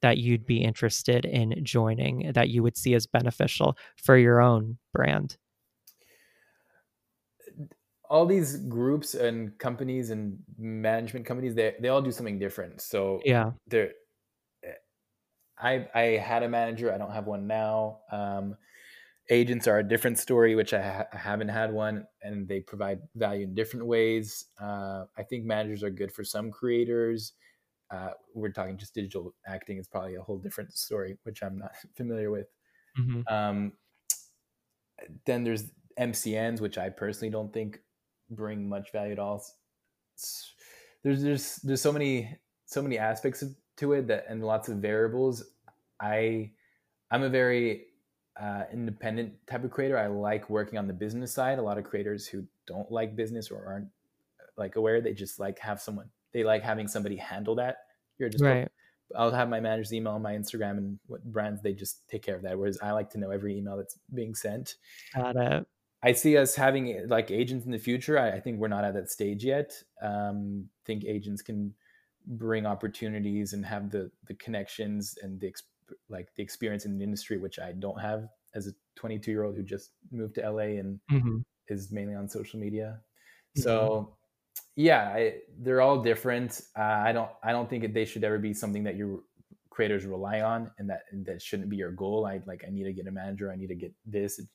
A: that you'd be interested in joining that you would see as beneficial for your own brand?
B: All these groups and companies and management companies they, they all do something different so
A: yeah
B: they're I I had a manager. I don't have one now. Um, agents are a different story, which I, ha- I, haven't had one, and they provide value in different ways. Uh, I think managers are good for some creators. Uh, we're talking just digital acting is probably a whole different story, which I'm not familiar with. Mm-hmm. Um, then there's MCNs, which I personally don't think bring much value at all. It's, there's there's there's so many so many aspects to it that and lots of variables. I I'm a very uh, independent type of creator. I like working on the business side. A lot of creators who don't like business or aren't like aware, they just like have someone. They like having somebody handle that. You're just
A: right.
B: I'll have my manager's email on my Instagram and what brands they just take care of that. Whereas I like to know every email that's being sent.
A: Got it.
B: I see us having like agents in the future. I, I think we're not at that stage yet. Um, think agents can bring opportunities and have the the connections and the like the experience in the industry, which I don't have as a 22 year old who just moved to LA and mm-hmm. is mainly on social media. Mm-hmm. So yeah, I, they're all different. Uh, I don't I don't think they should ever be something that your creators rely on, and that and that shouldn't be your goal. I like I need to get a manager. I need to get this. It,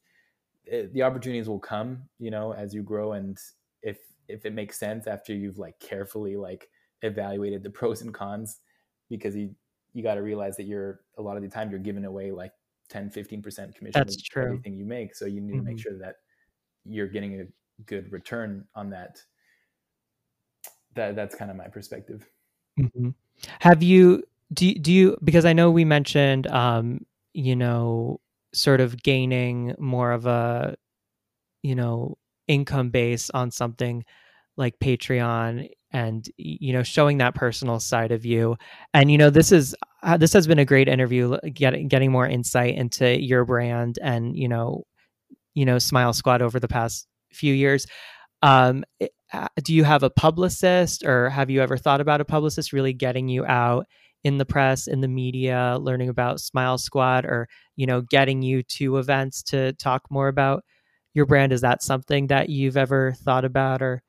B: it, the opportunities will come, you know, as you grow, and if if it makes sense after you've like carefully like evaluated the pros and cons, because you you got to realize that you're a lot of the time you're giving away like 10 15% commission
A: that's true
B: everything you make so you need mm-hmm. to make mm-hmm. sure that you're getting a good return on that that that's kind of my perspective
A: mm-hmm. have you do, you, do you because i know we mentioned um you know sort of gaining more of a you know income base on something like patreon and you know showing that personal side of you. And you know this is uh, this has been a great interview getting getting more insight into your brand and you know you know smile squad over the past few years. Um, uh, do you have a publicist or have you ever thought about a publicist really getting you out in the press in the media learning about smile squad or you know getting you to events to talk more about your brand is that something that you've ever thought about or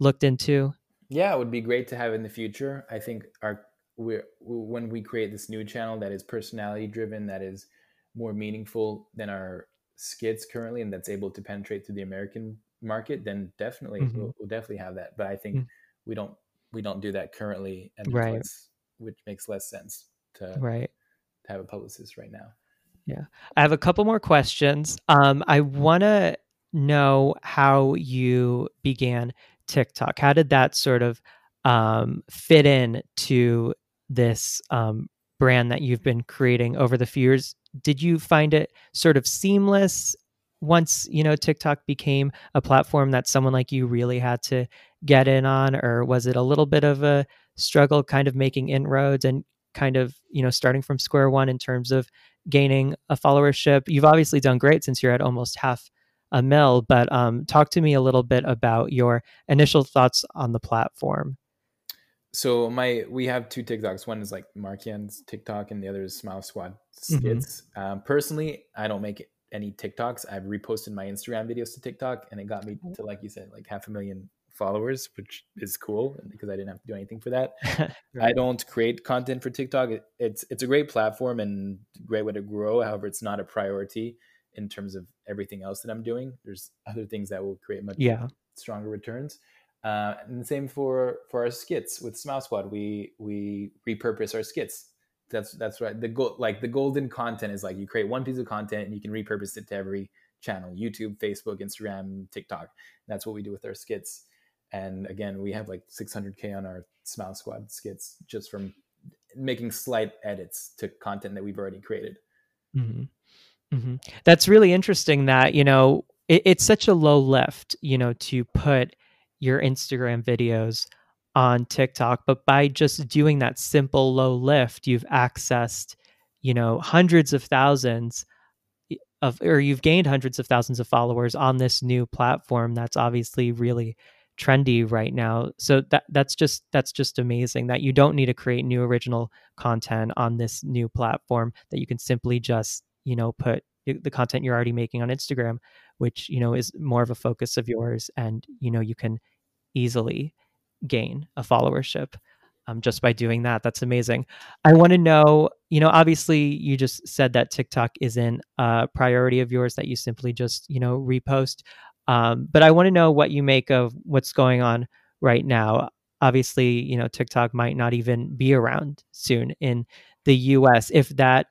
A: looked into
B: yeah, it would be great to have in the future. I think our we when we create this new channel that is personality driven, that is more meaningful than our skits currently, and that's able to penetrate through the American market, then definitely mm-hmm. we'll, we'll, definitely have that. But I think mm-hmm. we don't we don't do that currently, and right. less, which makes less sense to
A: right
B: to have a publicist right now.
A: Yeah, I have a couple more questions. Um, I want to know how you began TikTok? How did that sort of um, fit in to this um, brand that you've been creating over the few years? Did you find it sort of seamless once you know TikTok became a platform that someone like you really had to get in on, or was it a little bit of a struggle, kind of making inroads and kind of you know starting from square one in terms of gaining a followership? You've obviously done great since you're at almost half a mill, but um, talk to me a little bit about your initial thoughts on the platform.
B: So my we have two TikToks. One is like Markian's TikTok, and the other is Smile Squad skits. Mm-hmm. Um, personally, I don't make any TikToks. I've reposted my Instagram videos to TikTok, and it got me to like you said, like half a million followers, which is cool because I didn't have to do anything for that. right. I don't create content for TikTok. It, it's it's a great platform and great way to grow. However, it's not a priority in terms of everything else that I'm doing. There's other things that will create much yeah. stronger returns. Uh, and the same for for our skits with Smile Squad. We we repurpose our skits. That's that's right. The goal like the golden content is like you create one piece of content and you can repurpose it to every channel: YouTube, Facebook, Instagram, TikTok. That's what we do with our skits. And again, we have like 600k on our Smile Squad skits just from making slight edits to content that we've already created.
A: Mm-hmm. Mm-hmm. That's really interesting that, you know, it, it's such a low lift, you know, to put your Instagram videos on TikTok. But by just doing that simple low lift, you've accessed, you know, hundreds of thousands of, or you've gained hundreds of thousands of followers on this new platform that's obviously really trendy right now. So that that's just that's just amazing that you don't need to create new original content on this new platform that you can simply just you know put the content you're already making on Instagram which you know is more of a focus of yours and you know you can easily gain a followership um, just by doing that. That's amazing. I want to know you know obviously you just said that tiktok isn't a priority of yours that you simply just you know repost um, but i want to know what you make of what's going on right now. Obviously you know tiktok might not even be around soon in the us if that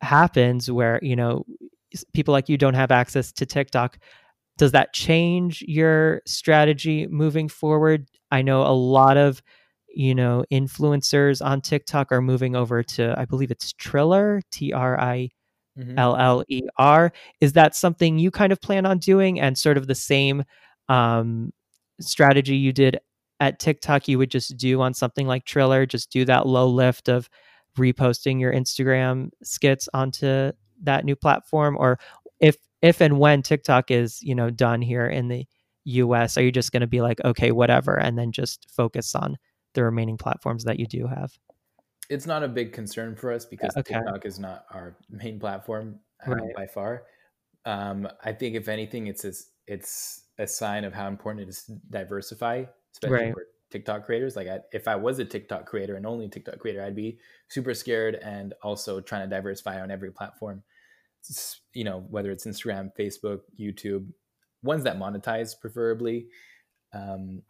A: happens where you know people like you don't have access to TikTok does that change your strategy moving forward? I know a lot of you know influencers on tiktok are moving over to i believe it's triller t-r-i L L E R. Is that something you kind of plan on doing and sort of the same um, strategy you did at TikTok you would just do on something like Triller, just do that low lift of reposting your Instagram skits onto that new platform or if if and when TikTok is, you know, done here in the US, are you just going to be like, okay, whatever, and then just focus on the remaining platforms that you do have?
B: It's not a big concern for us because okay. TikTok is not our main platform uh, right. by far. Um, I think if anything, it's a, it's a sign of how important it is to diversify, especially right. for TikTok creators. Like, I, if I was a TikTok creator and only TikTok creator, I'd be super scared and also trying to diversify on every platform. You know, whether it's Instagram, Facebook, YouTube, ones that monetize preferably. Um,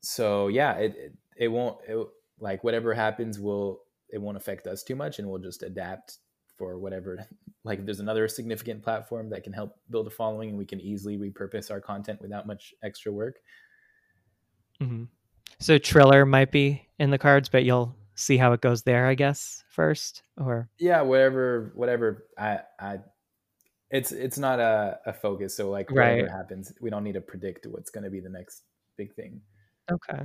B: so yeah, it, it, it won't it, like whatever happens will it won't affect us too much, and we'll just adapt for whatever. Like if there's another significant platform that can help build a following, and we can easily repurpose our content without much extra work.
A: Mm-hmm. So Triller might be in the cards, but you'll see how it goes there, I guess, first, or
B: yeah, whatever, whatever. I I it's it's not a, a focus. So like whatever right. happens, we don't need to predict what's going to be the next big thing.
A: Okay.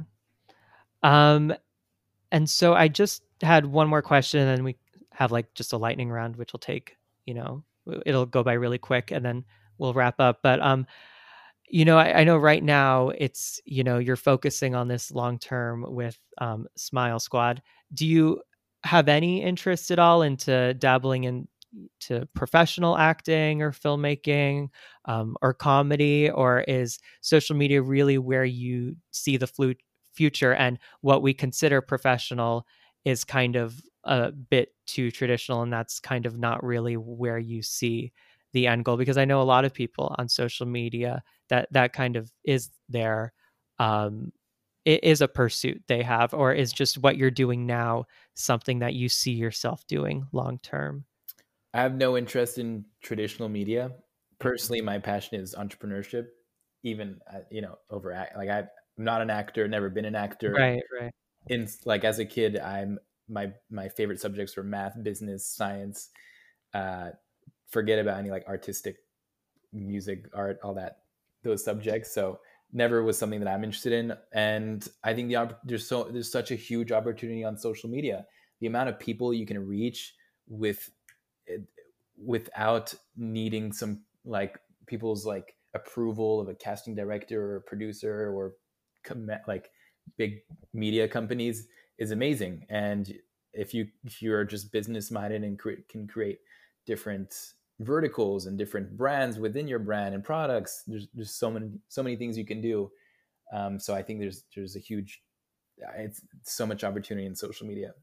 A: Um, and so I just had one more question, and we have like just a lightning round, which will take you know it'll go by really quick, and then we'll wrap up. But um, you know, I, I know right now it's you know you're focusing on this long term with um, Smile Squad. Do you have any interest at all into dabbling in to professional acting or filmmaking um, or comedy, or is social media really where you see the flu- future and what we consider professional is kind of a bit too traditional and that's kind of not really where you see the end goal because i know a lot of people on social media that that kind of is their um it is a pursuit they have or is just what you're doing now something that you see yourself doing long term
B: I have no interest in traditional media. Personally, my passion is entrepreneurship. Even uh, you know, over like I'm not an actor, never been an actor.
A: Right, right.
B: In like as a kid, I'm my my favorite subjects were math, business, science. Uh, forget about any like artistic, music, art, all that those subjects. So never was something that I'm interested in. And I think the there's so there's such a huge opportunity on social media. The amount of people you can reach with without needing some like people's like approval of a casting director or producer or com- like big media companies is amazing and if you if you're just business minded and cre- can create different verticals and different brands within your brand and products there's there's so many so many things you can do um, so i think there's there's a huge it's so much opportunity in social media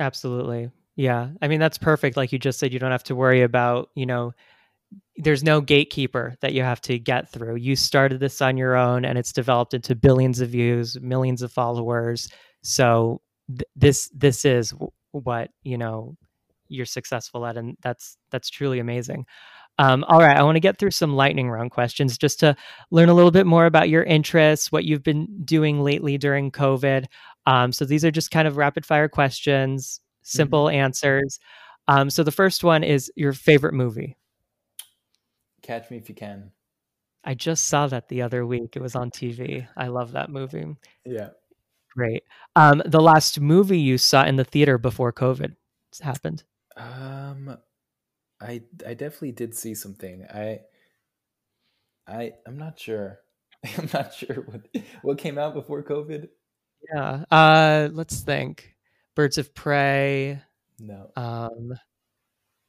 A: absolutely yeah. I mean, that's perfect. Like you just said, you don't have to worry about, you know, there's no gatekeeper that you have to get through. You started this on your own and it's developed into billions of views, millions of followers. So th- this this is what, you know, you're successful at and that's that's truly amazing. Um, all right, I want to get through some lightning round questions just to learn a little bit more about your interests, what you've been doing lately during COVID. Um, so these are just kind of rapid fire questions simple mm-hmm. answers. Um, so the first one is your favorite movie.
B: Catch Me If You Can.
A: I just saw that the other week. It was on TV. I love that movie.
B: Yeah.
A: Great. Um, the last movie you saw in the theater before COVID happened.
B: Um, I I definitely did see something. I I I'm not sure. I'm not sure what what came out before COVID.
A: Yeah. Uh, let's think. Birds of Prey.
B: No.
A: Um,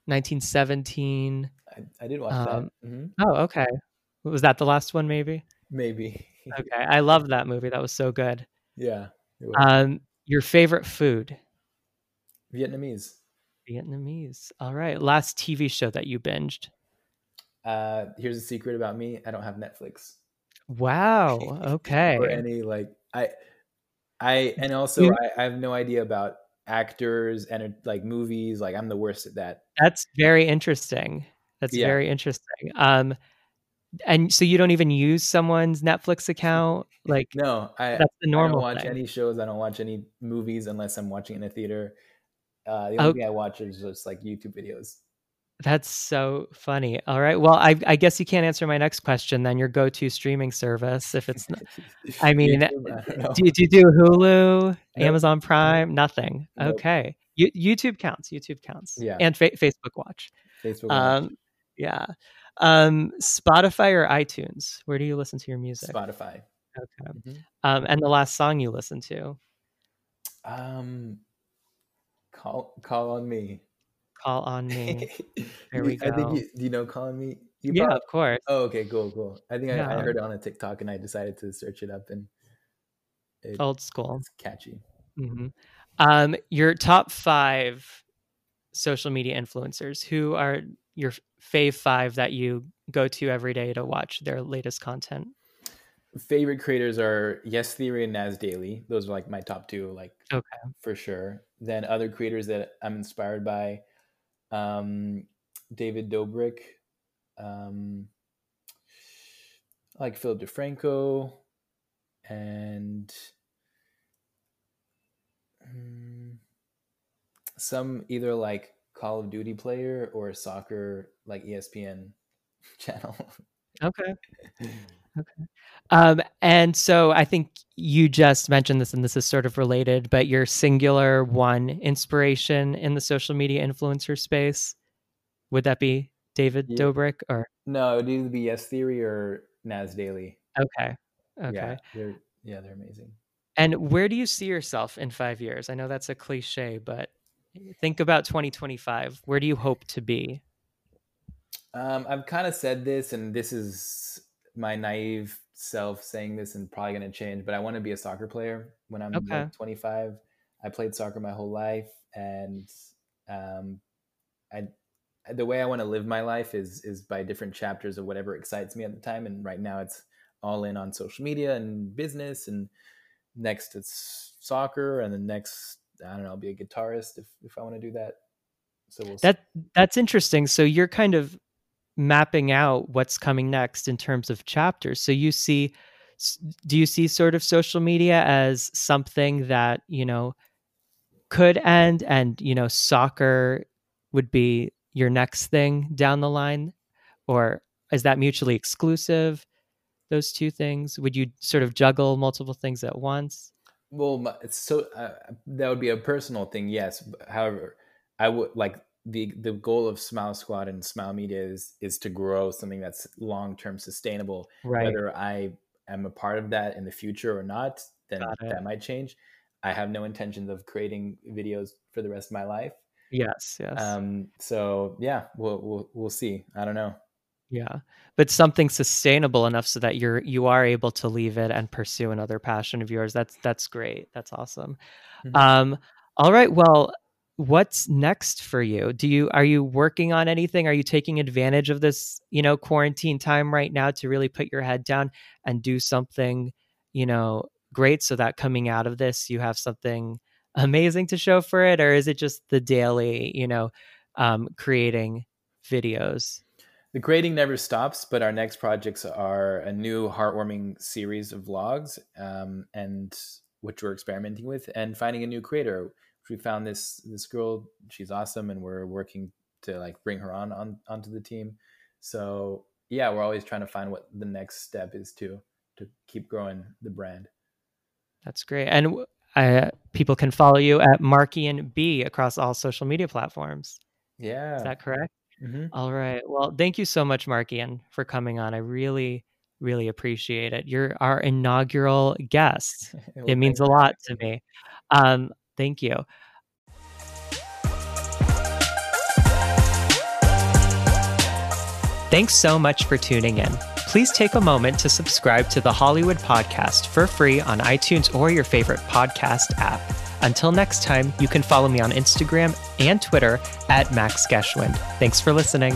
A: 1917.
B: I, I did watch um, that. Mm-hmm.
A: Oh, okay. Was that the last one? Maybe.
B: Maybe.
A: okay, I love that movie. That was so good.
B: Yeah.
A: Um, your favorite food?
B: Vietnamese.
A: Vietnamese. All right. Last TV show that you binged?
B: Uh, here's a secret about me. I don't have Netflix.
A: Wow. Okay.
B: or any like I I and also I, I have no idea about actors and like movies. Like I'm the worst at that.
A: That's very interesting. That's yeah. very interesting. Um, and so you don't even use someone's Netflix account, like
B: no, I
A: that's the normal.
B: I don't watch
A: thing.
B: any shows. I don't watch any movies unless I'm watching in a theater. Uh, the only okay. thing I watch is just like YouTube videos.
A: That's so funny. All right. Well, I, I guess you can't answer my next question. Then your go-to streaming service, if it's, not, I mean, YouTube, I do, do, you do Hulu. Amazon Prime? Nothing. Nope. Okay. You, YouTube counts. YouTube counts.
B: Yeah.
A: And fa- Facebook Watch.
B: Facebook Watch.
A: Um, yeah. Um, Spotify or iTunes? Where do you listen to your music?
B: Spotify.
A: Okay. Mm-hmm. Um, and the last song you listened to?
B: Um, call call on me.
A: Call on me. There we go. I
B: think you, do you know "Call on Me"? You
A: yeah, probably, of course.
B: Oh, okay, cool, cool. I think yeah. I, I, heard it on a TikTok and I decided to search it up and
A: it, old school.
B: It's catchy.
A: Mm-hmm. Um, your top five social media influencers. Who are your fave five that you go to every day to watch their latest content?
B: favorite creators are Yes Theory and Nas Daily. Those are like my top two, like
A: okay
B: for sure. Then other creators that I'm inspired by, um, David Dobrik, um, like Philip DeFranco, and um, some either like Call of Duty player or soccer like ESPN channel.
A: Okay. Okay. Um, and so I think you just mentioned this, and this is sort of related, but your singular one inspiration in the social media influencer space would that be David yeah. Dobrik or
B: no? It would either be Yes Theory or Nas Daily.
A: Okay. Okay.
B: Yeah, they're yeah, they're amazing.
A: And where do you see yourself in five years? I know that's a cliche, but think about 2025. Where do you hope to be?
B: Um, I've kind of said this, and this is my naive self saying this and probably going to change, but I want to be a soccer player when I'm okay. like 25. I played soccer my whole life, and um, I the way I want to live my life is is by different chapters of whatever excites me at the time. And right now, it's all in on social media and business, and next it's soccer, and the next I don't know, I'll be a guitarist if if I want to do that.
A: So we'll that that's interesting. So you're kind of mapping out what's coming next in terms of chapters. So you see do you see sort of social media as something that, you know, could end and, you know, soccer would be your next thing down the line or is that mutually exclusive? Those two things? Would you sort of juggle multiple things at once?
B: Well, it's so uh, that would be a personal thing, yes. However, I would like the the goal of Smile Squad and Smile Media is is to grow something that's long term sustainable.
A: Right.
B: Whether I am a part of that in the future or not, then that might change. I have no intentions of creating videos for the rest of my life.
A: Yes, yes.
B: Um. So yeah, we'll we'll we'll see. I don't know.
A: Yeah, but something sustainable enough so that you're you are able to leave it and pursue another passion of yours. That's that's great. That's awesome. Mm-hmm. Um. All right. Well, what's next for you do you are you working on anything are you taking advantage of this you know quarantine time right now to really put your head down and do something you know great so that coming out of this you have something amazing to show for it or is it just the daily you know um, creating videos
B: the grading never stops but our next projects are a new heartwarming series of vlogs um, and which we're experimenting with and finding a new creator. We found this this girl she's awesome and we're working to like bring her on, on onto the team. So yeah we're always trying to find what the next step is to to keep growing the brand.
A: That's great. And uh, people can follow you at markian b across all social media platforms.
B: Yeah.
A: is that correct
B: mm-hmm.
A: all right well thank you so much markian for coming on i really really appreciate it you're our inaugural guest well, it means a lot to me um, Thank you. Thanks so much for tuning in. Please take a moment to subscribe to the Hollywood Podcast for free on iTunes or your favorite podcast app. Until next time, you can follow me on Instagram and Twitter at Max Geschwind. Thanks for listening.